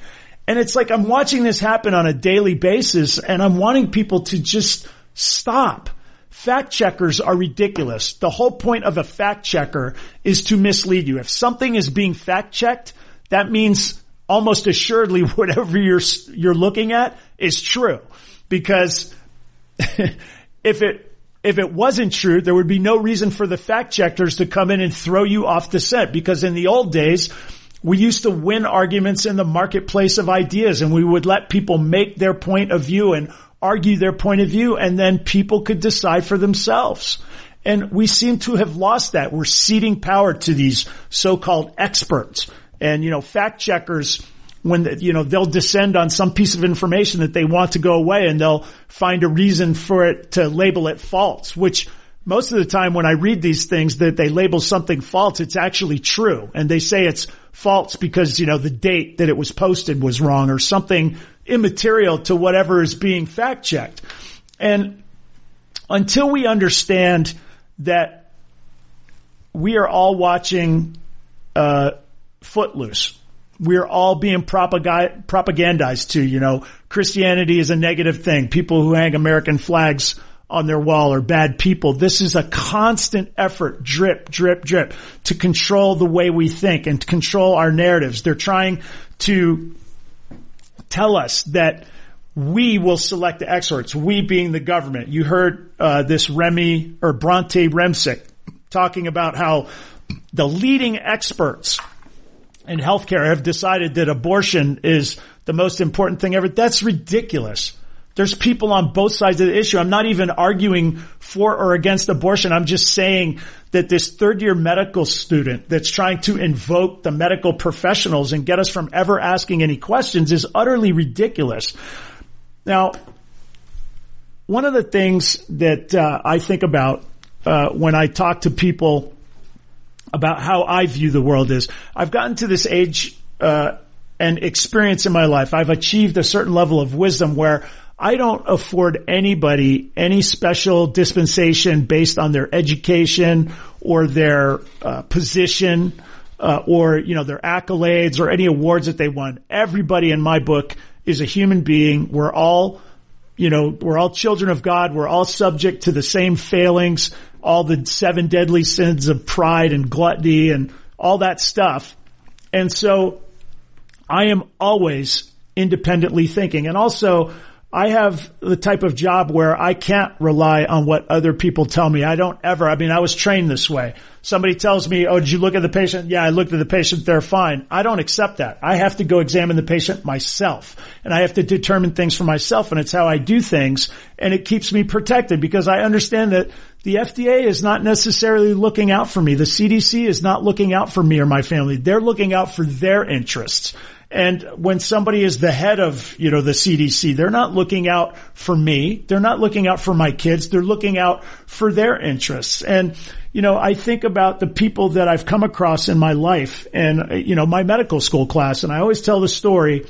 And it's like I'm watching this happen on a daily basis and I'm wanting people to just stop. Fact checkers are ridiculous. The whole point of a fact checker is to mislead you. If something is being fact checked, that means almost assuredly whatever you're, you're looking at is true. Because if it, if it wasn't true, there would be no reason for the fact checkers to come in and throw you off the scent. Because in the old days, we used to win arguments in the marketplace of ideas and we would let people make their point of view and argue their point of view and then people could decide for themselves. And we seem to have lost that. We're ceding power to these so-called experts and, you know, fact checkers, when, the, you know, they'll descend on some piece of information that they want to go away and they'll find a reason for it to label it false, which most of the time when I read these things that they label something false, it's actually true. And they say it's false because, you know, the date that it was posted was wrong or something immaterial to whatever is being fact checked. And until we understand that we are all watching, uh, Footloose. We're all being propagandized to, you know, Christianity is a negative thing. People who hang American flags on their wall are bad people. This is a constant effort, drip, drip, drip, to control the way we think and to control our narratives. They're trying to tell us that we will select the experts, we being the government. You heard uh, this Remy or Bronte Remsik talking about how the leading experts in healthcare have decided that abortion is the most important thing ever. That's ridiculous. There's people on both sides of the issue. I'm not even arguing for or against abortion. I'm just saying that this third year medical student that's trying to invoke the medical professionals and get us from ever asking any questions is utterly ridiculous. Now, one of the things that uh, I think about uh, when I talk to people about how I view the world is I've gotten to this age uh, and experience in my life. I've achieved a certain level of wisdom where I don't afford anybody any special dispensation based on their education or their uh, position uh, or you know their accolades or any awards that they won. Everybody in my book is a human being. We're all you know we're all children of God. We're all subject to the same failings all the seven deadly sins of pride and gluttony and all that stuff. And so I am always independently thinking. And also I have the type of job where I can't rely on what other people tell me. I don't ever, I mean, I was trained this way. Somebody tells me, oh, did you look at the patient? Yeah, I looked at the patient. They're fine. I don't accept that. I have to go examine the patient myself and I have to determine things for myself and it's how I do things and it keeps me protected because I understand that the FDA is not necessarily looking out for me. The CDC is not looking out for me or my family. They're looking out for their interests. And when somebody is the head of, you know, the CDC, they're not looking out for me. They're not looking out for my kids. They're looking out for their interests. And you know, I think about the people that I've come across in my life and, you know, my medical school class. And I always tell the story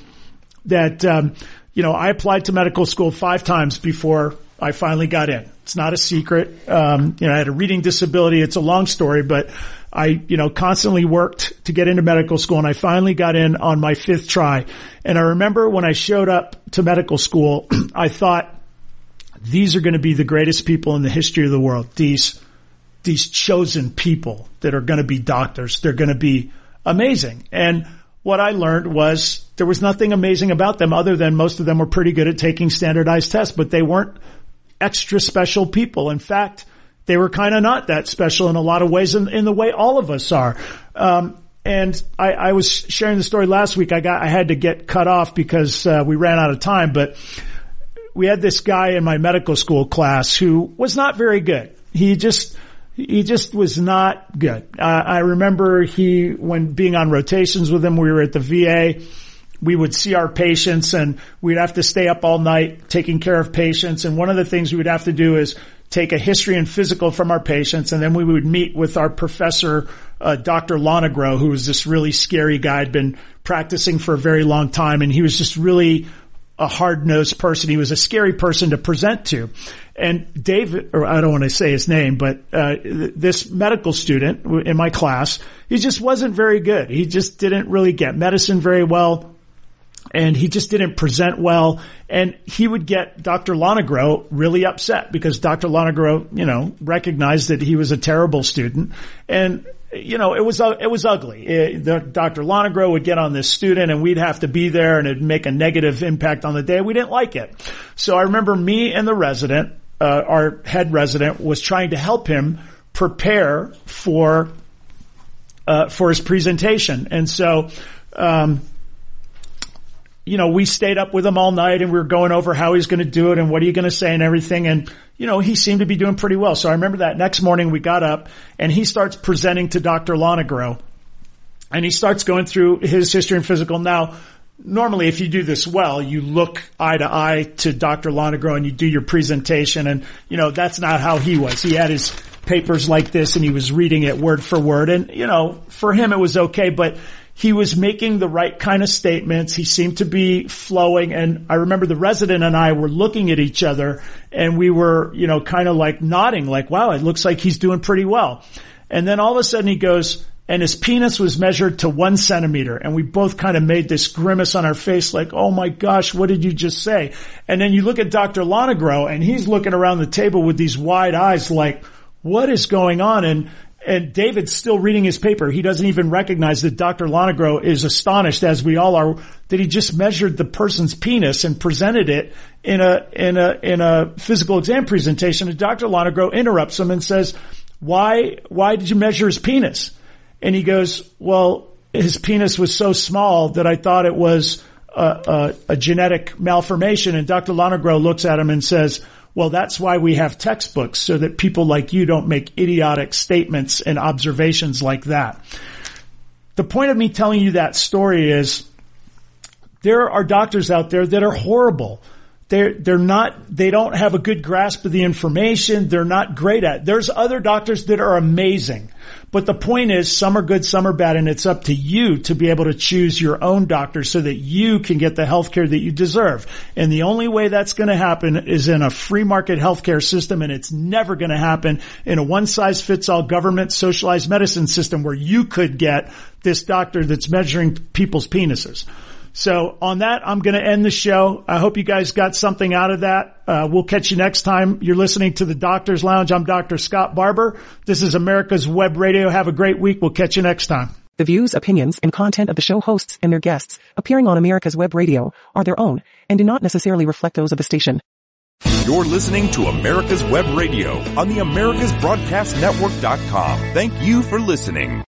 that, um, you know, I applied to medical school five times before I finally got in. It's not a secret. Um, you know, I had a reading disability. It's a long story, but I, you know, constantly worked to get into medical school and I finally got in on my fifth try. And I remember when I showed up to medical school, I thought these are going to be the greatest people in the history of the world. These, these chosen people that are going to be doctors. They're going to be amazing. And what I learned was there was nothing amazing about them other than most of them were pretty good at taking standardized tests, but they weren't extra special people. In fact, they were kind of not that special in a lot of ways in, in the way all of us are. Um, and I, I, was sharing the story last week. I got, I had to get cut off because uh, we ran out of time, but we had this guy in my medical school class who was not very good. He just, he just was not good. Uh, I remember he, when being on rotations with him, we were at the VA. We would see our patients and we'd have to stay up all night taking care of patients. And one of the things we would have to do is take a history and physical from our patients. And then we would meet with our professor, uh, Dr. Lonegro, who was this really scary guy, had been practicing for a very long time. And he was just really a hard nosed person. He was a scary person to present to. And David, or I don't want to say his name, but uh, this medical student in my class, he just wasn't very good. He just didn't really get medicine very well. And he just didn't present well. And he would get Dr. Lonegro really upset because Dr. Lonegro, you know, recognized that he was a terrible student. And you know, it was, it was ugly. It, the, Dr. Lonegro would get on this student and we'd have to be there and it'd make a negative impact on the day. We didn't like it. So I remember me and the resident, uh, our head resident was trying to help him prepare for, uh, for his presentation. And so, um, you know, we stayed up with him all night and we were going over how he's going to do it and what are you going to say and everything. And, you know, he seemed to be doing pretty well. So I remember that next morning we got up and he starts presenting to Dr. Lonegro and he starts going through his history and physical. Now, normally if you do this well, you look eye to eye to Dr. Lonegro and you do your presentation and, you know, that's not how he was. He had his papers like this and he was reading it word for word and, you know, for him it was okay, but he was making the right kind of statements. He seemed to be flowing. And I remember the resident and I were looking at each other and we were, you know, kind of like nodding like, wow, it looks like he's doing pretty well. And then all of a sudden he goes, and his penis was measured to one centimeter. And we both kind of made this grimace on our face like, oh my gosh, what did you just say? And then you look at Dr. Lonegro and he's looking around the table with these wide eyes like, what is going on? And and David's still reading his paper. He doesn't even recognize that Dr. Lonegro is astonished, as we all are, that he just measured the person's penis and presented it in a in a in a physical exam presentation. And Dr. Lonegro interrupts him and says, "Why why did you measure his penis?" And he goes, "Well, his penis was so small that I thought it was a, a, a genetic malformation." And Dr. Lonegro looks at him and says well, that's why we have textbooks so that people like you don't make idiotic statements and observations like that. The point of me telling you that story is there are doctors out there that are horrible. They're, they're not, they don't have a good grasp of the information. They're not great at it. There's other doctors that are amazing. But the point is some are good, some are bad, and it's up to you to be able to choose your own doctor so that you can get the health care that you deserve. And the only way that's going to happen is in a free market healthcare system, and it's never going to happen in a one size fits all government socialized medicine system where you could get this doctor that's measuring people's penises. So on that, I'm going to end the show. I hope you guys got something out of that. Uh, we'll catch you next time. You're listening to the Doctor's Lounge. I'm Dr. Scott Barbour. This is America's Web Radio. Have a great week. We'll catch you next time. The views, opinions, and content of the show hosts and their guests appearing on America's Web Radio are their own and do not necessarily reflect those of the station. You're listening to America's Web Radio on the AmericasBroadcastNetwork.com. Thank you for listening.